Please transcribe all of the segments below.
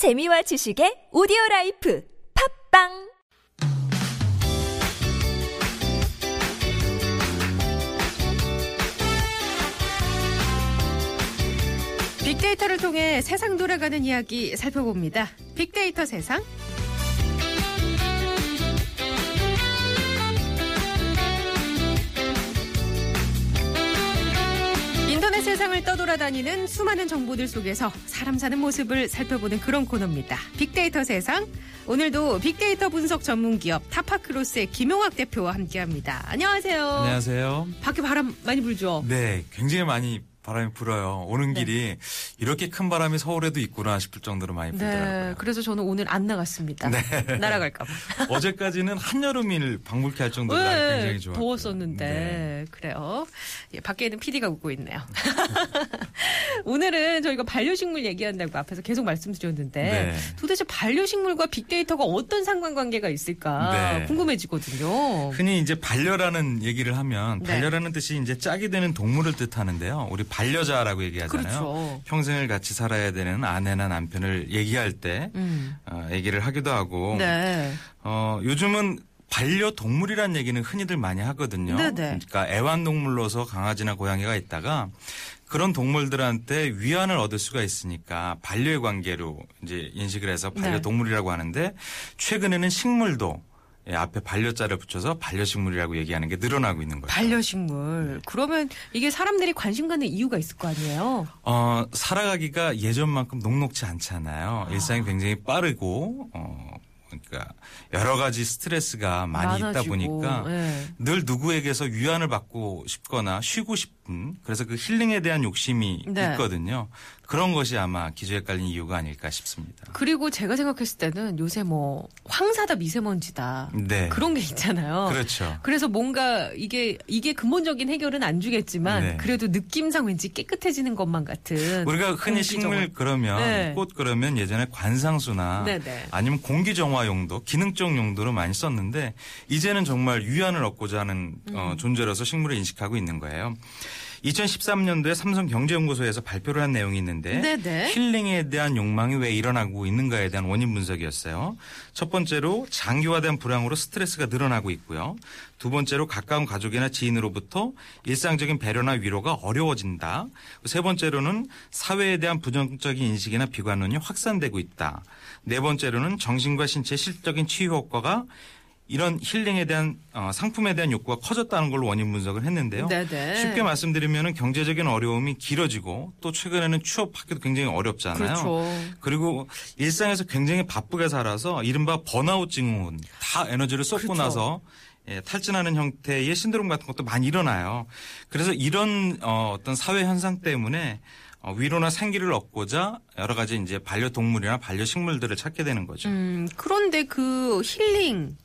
재미와 지식의 오디오 라이프 팟빵 빅데이터를 통해 세상 돌아가는 이야기 살펴봅니다. 빅데이터 세상. 세상을 떠돌아다니는 수많은 정보들 속에서 사람 사는 모습을 살펴보는 그런 코너입니다. 빅데이터 세상. 오늘도 빅데이터 분석 전문 기업 타파크로스의 김용학 대표와 함께 합니다. 안녕하세요. 안녕하세요. 밖에 바람 많이 불죠? 네, 굉장히 많이 바람이 불어요. 오는 네. 길이 이렇게 큰 바람이 서울에도 있구나 싶을 정도로 많이 네. 불더라고요. 그래서 저는 오늘 안 나갔습니다. 네. 날아갈까 봐. 어제까지는 한여름일 방불케 할 정도로 네, 굉장히 좋았고 더웠었는데 그래요. 예, 밖에는 PD가 웃고 있네요. 오늘은 저희가 반려식물 얘기한다고 앞에서 계속 말씀드렸는데 네. 도대체 반려식물과 빅데이터가 어떤 상관관계가 있을까 네. 궁금해지거든요. 흔히 이제 반려라는 얘기를 하면 네. 반려라는 뜻이 이제 짝이 되는 동물을 뜻하는데요. 우리 반려자라고 얘기하잖아요. 그렇죠. 평생을 같이 살아야 되는 아내나 남편을 얘기할 때 음. 어, 얘기를 하기도 하고 네. 어, 요즘은 반려동물이란 얘기는 흔히들 많이 하거든요. 네네. 그러니까 애완동물로서 강아지나 고양이가 있다가 그런 동물들한테 위안을 얻을 수가 있으니까 반려의 관계로 이제 인식을 해서 네. 반려동물이라고 하는데 최근에는 식물도 예, 앞에 반려자를 붙여서 반려식물이라고 얘기하는 게 늘어나고 있는 거예요. 반려식물. 그러면 이게 사람들이 관심 갖는 이유가 있을 거 아니에요? 어, 살아가기가 예전만큼 녹록지 않잖아요. 일상이 굉장히 빠르고 어, 그러니까 여러 가지 스트레스가 많이 있다 많아지고, 보니까 예. 늘 누구에게서 위안을 받고 싶거나 쉬고 싶은 그래서 그 힐링에 대한 욕심이 네. 있거든요. 그런 것이 아마 기저에 깔린 이유가 아닐까 싶습니다. 그리고 제가 생각했을 때는 요새 뭐 황사다 미세먼지다 네. 그런 게 있잖아요. 그렇죠. 그래서 뭔가 이게 이게 근본적인 해결은 안 주겠지만 네. 그래도 느낌상 왠지 깨끗해지는 것만 같은 우리가 흔히 식물 정화. 그러면 네. 꽃 그러면 예전에 관상수나 네네. 아니면 공기 정화 용도, 기능적 용도로 많이 썼는데 이제는 정말 위안을 얻고자 하는 음. 어, 존재로서 식물을 인식하고 있는 거예요. 2013년도에 삼성 경제연구소에서 발표를 한 내용이 있는데 네네. 힐링에 대한 욕망이 왜 일어나고 있는가에 대한 원인 분석이었어요. 첫 번째로 장기화된 불황으로 스트레스가 늘어나고 있고요. 두 번째로 가까운 가족이나 지인으로부터 일상적인 배려나 위로가 어려워진다. 세 번째로는 사회에 대한 부정적인 인식이나 비관론이 확산되고 있다. 네 번째로는 정신과 신체 실적인 치유 효과가 이런 힐링에 대한 어, 상품에 대한 욕구가 커졌다는 걸로 원인 분석을 했는데요. 네네. 쉽게 말씀드리면 경제적인 어려움이 길어지고 또 최근에는 취업하기도 굉장히 어렵잖아요. 그렇죠. 그리고 일상에서 굉장히 바쁘게 살아서 이른바 번아웃 증후군 다 에너지를 쏟고 그렇죠. 나서 예, 탈진하는 형태의 신드롬 같은 것도 많이 일어나요. 그래서 이런 어, 어떤 사회 현상 때문에 어, 위로나 생기를 얻고자 여러 가지 이제 반려동물이나 반려식물들을 찾게 되는 거죠. 음, 그런데 그 힐링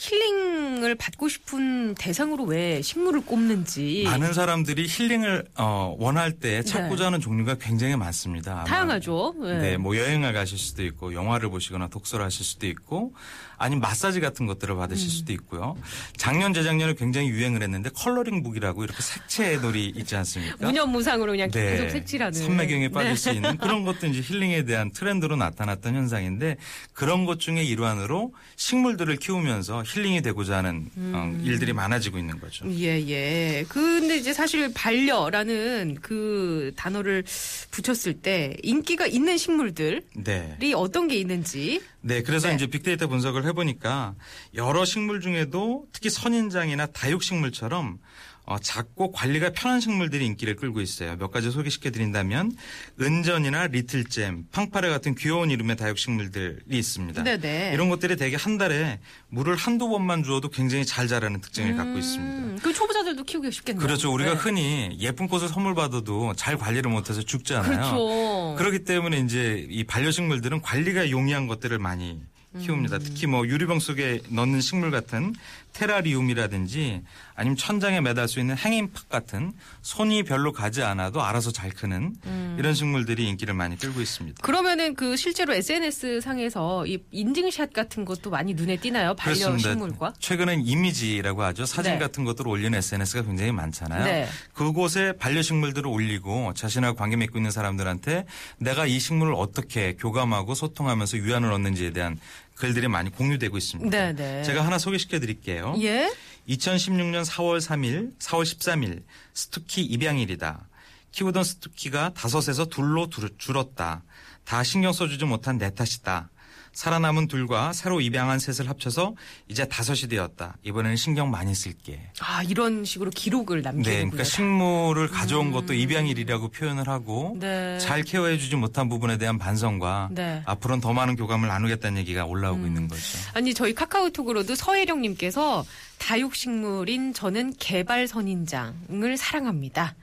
힐링을 받고 싶은 대상으로 왜 식물을 꼽는지 많은 사람들이 힐링을 어, 원할 때 찾고자 하는 종류가 굉장히 많습니다. 네. 다양하죠. 예. 네, 뭐 여행을 가실 수도 있고 영화를 보시거나 독서를 하실 수도 있고 아니면 마사지 같은 것들을 받으실 음. 수도 있고요. 작년 재작년에 굉장히 유행을 했는데 coloring book이라고 이렇게 색채 놀이 있지 않습니까? 무념무상으로 그냥 네. 계속 색칠하는 삼매경에 빠질 네. 수 있는 그런 것도 이제 힐링에 대한 트렌드로 나타났던 현상인데 그런 것 중에 일환으로 식물들을 키우면서 힐링이 되고자 하는 어, 음. 일들이 많아지고 있는 거죠. 예, 예. 근데 이제 사실 반려라는 그 단어를 붙였을 때 인기가 있는 식물들이 네. 어떤 게 있는지. 네, 그래서 네. 이제 빅데이터 분석을 해보니까 여러 식물 중에도 특히 선인장이나 다육식물처럼 어, 작고 관리가 편한 식물들이 인기를 끌고 있어요. 몇 가지 소개시켜 드린다면 은전이나 리틀잼, 팡파레 같은 귀여운 이름의 다육식물들이 있습니다. 네네. 이런 것들이 대개 한 달에 물을 한두 번만 주어도 굉장히 잘 자라는 특징을 갖고 있습니다. 음, 그 초보자들도 키우기 쉽겠네요. 그렇죠. 우리가 네. 흔히 예쁜 꽃을 선물 받아도 잘 관리를 못해서 죽잖아요. 그렇죠. 그렇기 때문에 이제 이 반려식물들은 관리가 용이한 것들을 많이 키웁니다. 특히 뭐 유리병 속에 넣는 식물 같은 테라리움이라든지 아니면 천장에 매달 수 있는 행인팍 같은 손이 별로 가지 않아도 알아서 잘 크는 이런 식물들이 인기를 많이 끌고 있습니다. 그러면은 그 실제로 SNS 상에서 이 인증샷 같은 것도 많이 눈에 띄나요? 반려 식물과? 최근엔 이미지라고 하죠. 사진 네. 같은 것들을 올리는 SNS가 굉장히 많잖아요. 네. 그곳에 반려 식물들을 올리고 자신하고 관계 맺고 있는 사람들한테 내가 이 식물을 어떻게 교감하고 소통하면서 위안을 얻는지에 대한 글들이 많이 공유되고 있습니다. 네, 네. 제가 하나 소개시켜 드릴게요. 예. 2016년 4월 3일, 4월 13일 스투키 입양일이다. 키우던 스투키가 다섯에서 둘로 줄- 줄었다. 다 신경 써주지 못한 내 탓이다. 살아남은 둘과 새로 입양한 셋을 합쳐서 이제 다섯이 되었다. 이번에는 신경 많이 쓸게. 아, 이런 식으로 기록을 남기는군요. 네, 그러니까 식물을 가져온 것도 입양일이라고 표현을 하고 네. 잘 케어해주지 못한 부분에 대한 반성과 네. 앞으로는 더 많은 교감을 나누겠다는 얘기가 올라오고 있는 거죠. 아니 저희 카카오톡으로도 서혜령님께서 다육식물인 저는 개발선인장을 사랑합니다.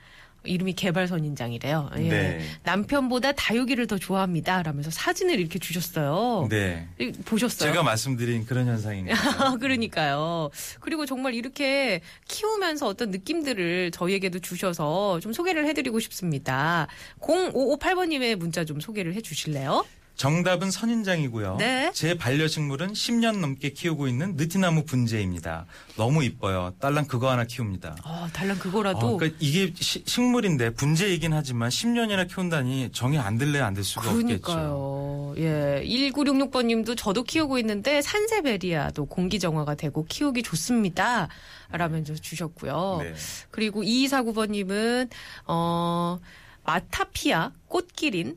이름이 개발선인장이래요. 예. 네. 남편보다 다육이를 더 좋아합니다. 라면서 사진을 이렇게 주셨어요. 네. 이- 보셨어요? 제가 말씀드린 그런 현상인 거죠. 그러니까요. 그리고 정말 이렇게 키우면서 어떤 느낌들을 저희에게도 주셔서 좀 소개를 해드리고 싶습니다. 0558번님의 문자 좀 소개를 해주실래요? 정답은 선인장이고요. 네. 제 반려식물은 10년 넘게 키우고 있는 느티나무 분재입니다. 너무 이뻐요. 딸랑 그거 하나 키웁니다. 어, 달랑 그거라도. 어, 그러니까 이게 시- 식물인데 분재이긴 하지만 10년이나 키운다니 정이 안 들래 안 될 수가 없겠죠. 그러니까요. 예. 1966번 님도 저도 키우고 있는데 산세베리아도 공기 정화가 되고 키우기 좋습니다. 라면서 주셨고요. 네. 그리고 2249번 님은 어 마타피아, 꽃기린,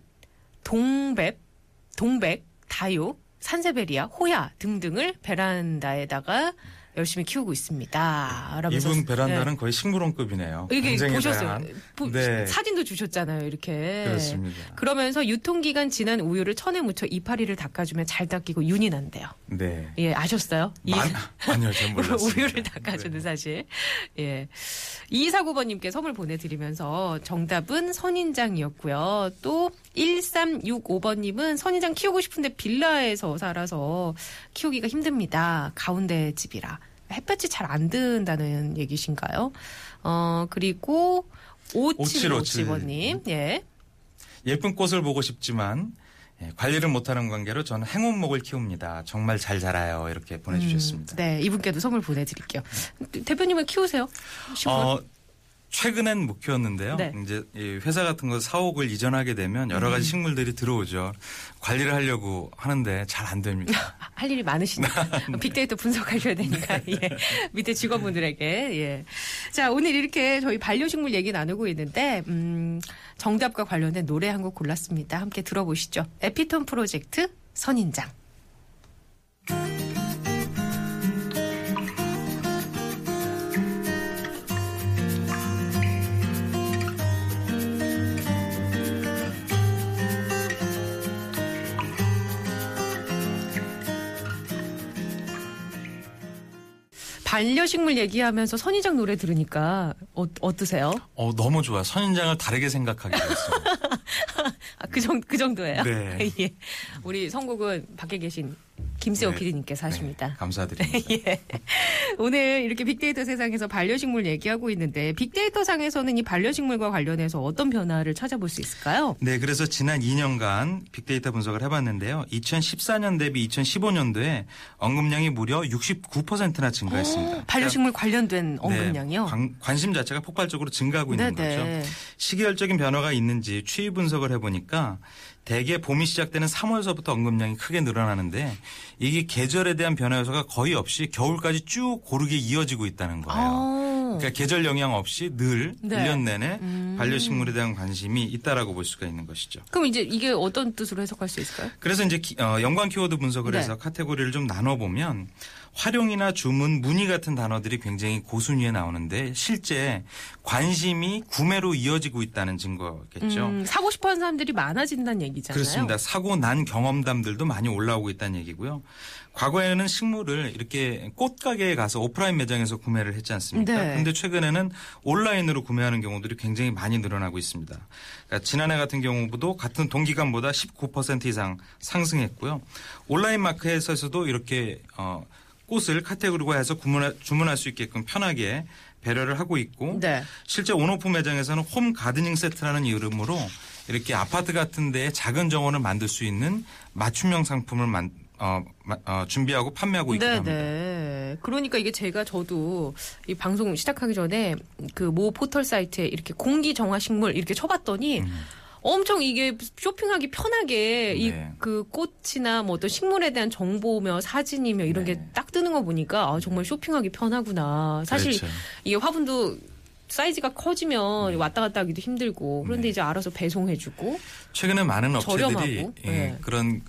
동백, 동백, 다육, 산세베리아, 호야 등등을 베란다에다가 열심히 키우고 있습니다. 라면서 이분 예. 베란다는 거의 식물원급이네요. 이게 보셨어요. 보- 네. 사진도 주셨잖아요. 이렇게. 그렇습니다. 그러면서 유통기간 지난 우유를 천에 묻혀 이파리를 닦아주면 잘 닦이고 윤이 난대요. 네. 예, 아셨어요? 이- 아니요, 전 몰랐습니다. 우유를 닦아주는 사실. 예. 2249번님께 선물 보내드리면서 정답은 선인장이었고요. 또 1365번님은 선인장 키우고 싶은데 빌라에서 살아서 키우기가 힘듭니다. 가운데 집이라. 햇볕이 잘 안 든다는 얘기신가요? 어, 그리고 5757번님. 예. 예쁜 꽃을 보고 싶지만 예, 관리를 못하는 관계로 저는 행운목을 키웁니다. 정말 잘 자라요. 이렇게 보내주셨습니다. 네, 이분께도 선물 보내드릴게요. 대표님은 키우세요? 식물? 어, 최근엔 못 키웠는데요. 네. 이제 이 회사 같은 거 사옥을 이전하게 되면 여러 음. 가지 식물들이 들어오죠. 관리를 하려고 하는데 잘 안 됩니다. 할 일이 많으시니까 네. 빅데이터 분석하셔야 되니까 예. 밑에 직원분들에게 예. 자 오늘 이렇게 저희 반려식물 얘기 나누고 있는데 음, 정답과 관련된 노래 한 곡 골랐습니다. 함께 들어보시죠. 에피톤 프로젝트 선인장. 반려식물 얘기하면서 선인장 노래 들으니까 어, 어떠세요? 어, 너무 좋아요. 선인장을 다르게 생각하게 됐어요. 아, 그, 정, 그 정도예요? 네. 예. 우리 선곡은 밖에 계신 김세호 네. PD님께서 하십니다. 네, 감사드립니다. 예. 오늘 이렇게 빅데이터 세상에서 반려식물 얘기하고 있는데 빅데이터 상에서는 이 반려식물과 관련해서 어떤 변화를 찾아볼 수 있을까요? 네, 그래서 지난 2년간 빅데이터 분석을 해봤는데요. 2014년 대비 2015년도에 언급량이 무려 69%나 증가했습니다. 반려식물 관련된 그러니까 네, 언급량이요? 관, 관심 자체가 폭발적으로 증가하고 있는 네네. 거죠. 시기열적인 변화가 있는지 추이 분석을 해보니까 대개 봄이 시작되는 3월서부터 언급량이 크게 늘어나는데 이게 계절에 대한 변화 요소가 거의 없이 겨울까지 쭉 고르게 이어지고 있다는 거예요. 아. 그러니까 계절 영향 없이 늘 네. 1년 내내 음. 반려식물에 대한 관심이 있다라고 볼 수가 있는 것이죠. 그럼 이제 이게 어떤 뜻으로 해석할 수 있을까요? 그래서 이제 키- 어, 연관 키워드 분석을 네. 해서 카테고리를 좀 나눠보면 활용이나 주문, 문의 같은 단어들이 굉장히 고순위에 나오는데 실제 관심이 구매로 이어지고 있다는 증거겠죠. 음, 사고 싶어하는 사람들이 많아진다는 얘기잖아요. 그렇습니다. 사고 난 경험담들도 많이 올라오고 있다는 얘기고요. 과거에는 식물을 이렇게 꽃가게에 가서 오프라인 매장에서 구매를 했지 않습니까? 네. 근데 최근에는 온라인으로 구매하는 경우들이 굉장히 많이 늘어나고 있습니다. 그러니까 지난해 같은 경우도 같은 동기간보다 19% 이상 상승했고요. 온라인 마켓에서도 이렇게 어, 꽃을 카테고리화해서 주문할 수 있게끔 편하게 배려를 하고 있고 네. 실제 온오프 매장에서는 홈 가드닝 세트라는 이름으로 이렇게 아파트 같은 데에 작은 정원을 만들 수 있는 맞춤형 상품을 만, 어, 마- 어, 준비하고 판매하고 있기도 네, 합니다. 네. 그러니까 이게 제가 저도 이 방송 시작하기 전에 그 모 포털 사이트에 이렇게 공기 정화 식물 이렇게 쳐봤더니 엄청 이게 쇼핑하기 편하게 네. 이그 꽃이나 뭐 어떤 식물에 대한 정보며 사진이며 이런 게 네. 딱 뜨는 거 보니까 아, 정말 쇼핑하기 편하구나. 사실 그렇죠. 이게 화분도 사이즈가 커지면 왔다 갔다 하기도 힘들고 그런데 네. 이제 알아서 배송해주고 최근에 많은 업체들이 저렴하고, 예, 네. 그런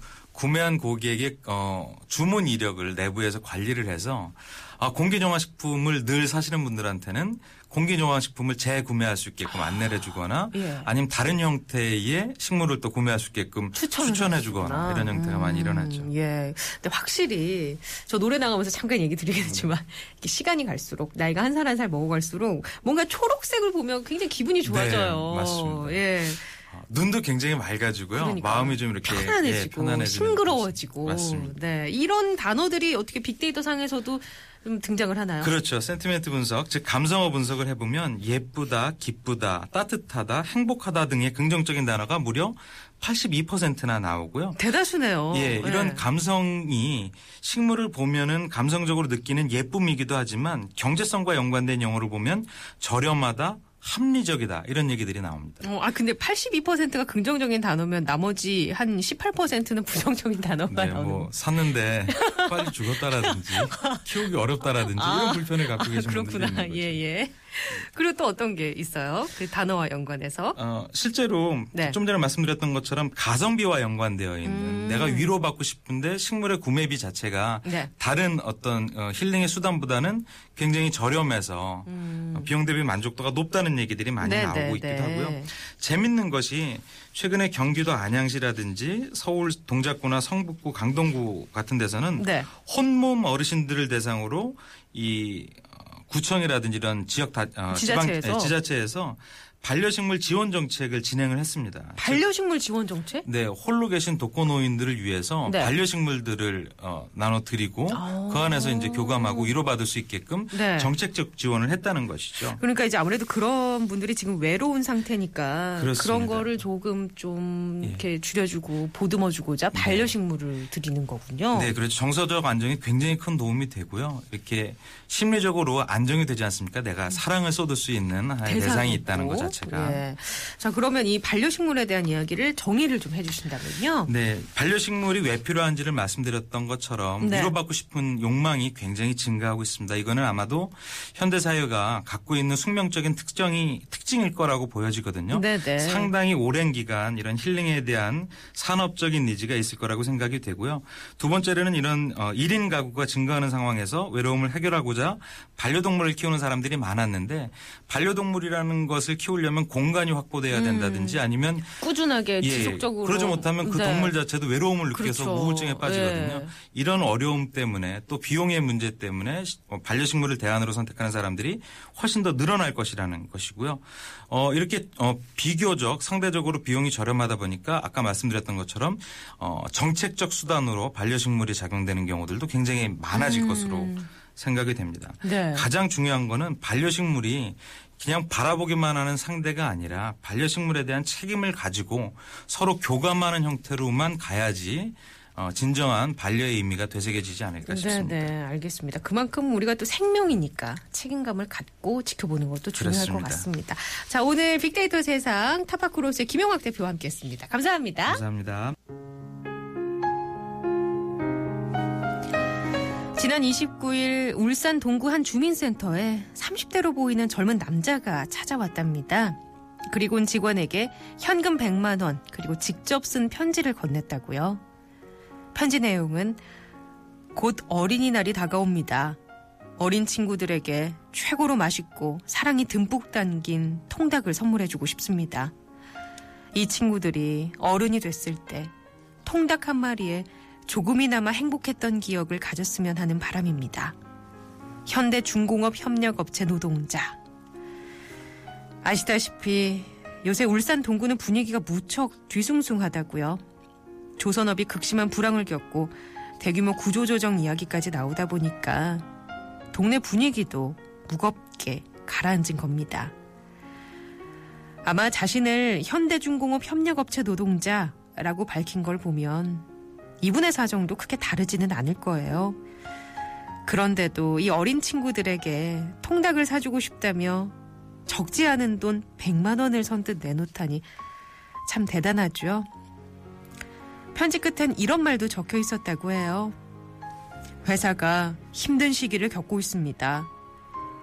구매한 고객의 어, 주문 이력을 내부에서 관리를 해서 아, 공기정화식품을 늘 사시는 분들한테는 공기정화식품을 재구매할 수 있게끔 안내를 해주거나 예. 아니면 다른 형태의 식물을 또 구매할 수 있게끔 추천해 주거나 해주구나. 이런 형태가 많이 음, 일어났죠. 예. 근데 확실히 저 노래 나가면서 잠깐 얘기 드리겠지만 이렇게 시간이 갈수록 나이가 한살 한 살 먹어갈수록 뭔가 초록색을 보면 굉장히 기분이 좋아져요. 네, 맞습니다. 예. 어, 눈도 굉장히 맑아지고요. 그러니까 마음이 좀 이렇게 예, 편안해지고 싱그러워지고 맞습니다. 네 이런 단어들이 어떻게 빅데이터 상에서도 좀 등장을 하나요? 그렇죠. 센티멘트 분석, 즉 감성어 분석을 해보면 예쁘다, 기쁘다, 따뜻하다, 행복하다 등의 긍정적인 단어가 무려 82%나 나오고요. 대다수네요. 예, 이런 예. 감성이 식물을 보면은 감성적으로 느끼는 예쁨이기도 하지만 경제성과 연관된 용어를 보면 저렴하다, 합리적이다 이런 얘기들이 나옵니다. 어, 아 근데 82%가 긍정적인 단어면 나머지 한 18%는 부정적인 단어가 네, 나오는 뭐 샀는데 빨리 죽었다라든지 키우기 어렵다라든지 이런 불편을 갖고 계신 분들이 아, 그렇구나. 있는 거죠. 예, 예. 그리고 또 어떤 게 있어요? 그 단어와 연관해서. 어, 실제로 네. 좀 전에 말씀드렸던 것처럼 가성비와 연관되어 있는 음. 내가 위로받고 싶은데 식물의 구매비 자체가 네. 다른 어떤 어, 힐링의 수단보다는 굉장히 저렴해서 음. 어, 비용 대비 만족도가 높다는 얘기들이 많이 네, 나오고 네, 있기도 네. 하고요. 재밌는 것이 최근에 경기도 안양시라든지 서울 동작구나 성북구 강동구 같은 데서는 네. 혼몸 어르신들을 대상으로 이 어, 구청이라든지 이런 지역 다, 어, 지방 지자체에서? 예, 지자체에서 반려식물 지원 정책을 진행을 했습니다. 반려식물 지원 정책? 네, 홀로 계신 독거노인들을 위해서 네. 반려식물들을 어, 나눠 드리고 아. 그 안에서 이제 교감하고 위로받을 수 있게끔 네. 정책적 지원을 했다는 것이죠. 그러니까 이제 아무래도 그런 분들이 지금 외로운 상태니까 그런 그렇습니다. 거를 조금 좀 예. 이렇게 줄여주고 보듬어 주고자 반려식물을 드리는 거군요. 네, 그렇죠. 정서적 안정이 굉장히 큰 도움이 되고요. 이렇게 심리적으로 안정이 되지 않습니까? 내가 사랑을 쏟을 수 있는 하나의 대상이 있다는 것 자체가. 예. 자 그러면 이 반려식물에 대한 이야기를 정의를 좀 해주신다면요. 네, 반려식물이 왜 필요한지를 말씀드렸던 것처럼 네. 위로받고 싶은 욕망이 굉장히 증가하고 있습니다. 이거는 아마도 현대 사회가 갖고 있는 숙명적인 특정이 특징일 거라고 보여지거든요. 네네. 상당히 오랜 기간 이런 힐링에 대한 산업적인 니즈가 있을 거라고 생각이 되고요. 두 번째로는 이런 어, 1인 가구가 증가하는 상황에서 외로움을 해결하고자 반려동물을 키우는 사람들이 많았는데 반려동물이라는 것을 키우려 면 공간이 확보돼야 된다든지 아니면 꾸준하게 예, 지속적으로 그러지 못하면 그 네. 동물 자체도 외로움을 느껴서 그렇죠. 우울증에 빠지거든요. 예. 이런 어려움 때문에 또 비용의 문제 때문에 시- 어, 반려식물을 대안으로 선택하는 사람들이 훨씬 더 늘어날 것이라는 것이고요. 어, 이렇게 어, 비교적 상대적으로 비용이 저렴하다 보니까 아까 말씀드렸던 것처럼 어, 정책적 수단으로 반려식물이 작용되는 경우들도 굉장히 많아질 것으로 생각이 됩니다. 음. 네. 가장 중요한 거는 반려식물이 그냥 바라보기만 하는 상대가 아니라 반려식물에 대한 책임을 가지고 서로 교감하는 형태로만 가야지 어, 진정한 반려의 의미가 되새겨지지 않을까 네, 싶습니다. 네, 알겠습니다. 그만큼 우리가 또 생명이니까 책임감을 갖고 지켜보는 것도 중요할 것 그렇습니다. 같습니다. 자, 오늘 빅데이터 세상 타파크로스의 김용학 대표와 함께했습니다. 감사합니다. 감사합니다. 지난 29일 울산 동구 한 주민센터에 30대로 보이는 젊은 남자가 찾아왔답니다. 그리곤 직원에게 현금 100만 원 그리고 직접 쓴 편지를 건넸다고요. 편지 내용은 곧 어린이날이 다가옵니다. 어린 친구들에게 최고로 맛있고 사랑이 듬뿍 담긴 통닭을 선물해주고 싶습니다. 이 친구들이 어른이 됐을 때 통닭 한 마리에 조금이나마 행복했던 기억을 가졌으면 하는 바람입니다. 현대 중공업 협력업체 노동자. 아시다시피 요새 울산 동구는 분위기가 무척 뒤숭숭하다고요. 조선업이 극심한 불황을 겪고 대규모 구조조정 이야기까지 나오다 보니까 동네 분위기도 무겁게 가라앉은 겁니다. 아마 자신을 현대중공업 협력업체 노동자라고 밝힌 걸 보면 이분의 사정도 크게 다르지는 않을 거예요. 그런데도 이 어린 친구들에게 통닭을 사주고 싶다며 적지 않은 돈 100만 원을 선뜻 내놓다니 참 대단하죠. 편지 끝엔 이런 말도 적혀 있었다고 해요. 회사가 힘든 시기를 겪고 있습니다.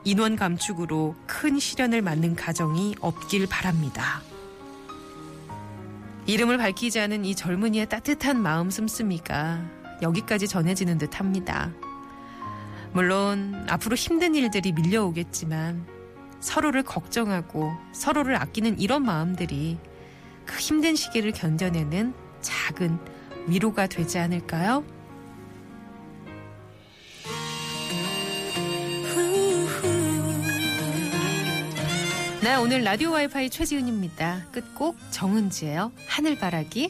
인원 감축으로 큰 시련을 맞는 가정이 없길 바랍니다. 이름을 밝히지 않은 이 젊은이의 따뜻한 마음 씀씀이가 여기까지 전해지는 듯 합니다. 물론 앞으로 힘든 일들이 밀려오겠지만 서로를 걱정하고 서로를 아끼는 이런 마음들이 그 힘든 시기를 견뎌내는 작은 위로가 되지 않을까요? 네, 오늘 라디오 와이파이 최지은입니다. 끝곡 정은지예요. 하늘바라기.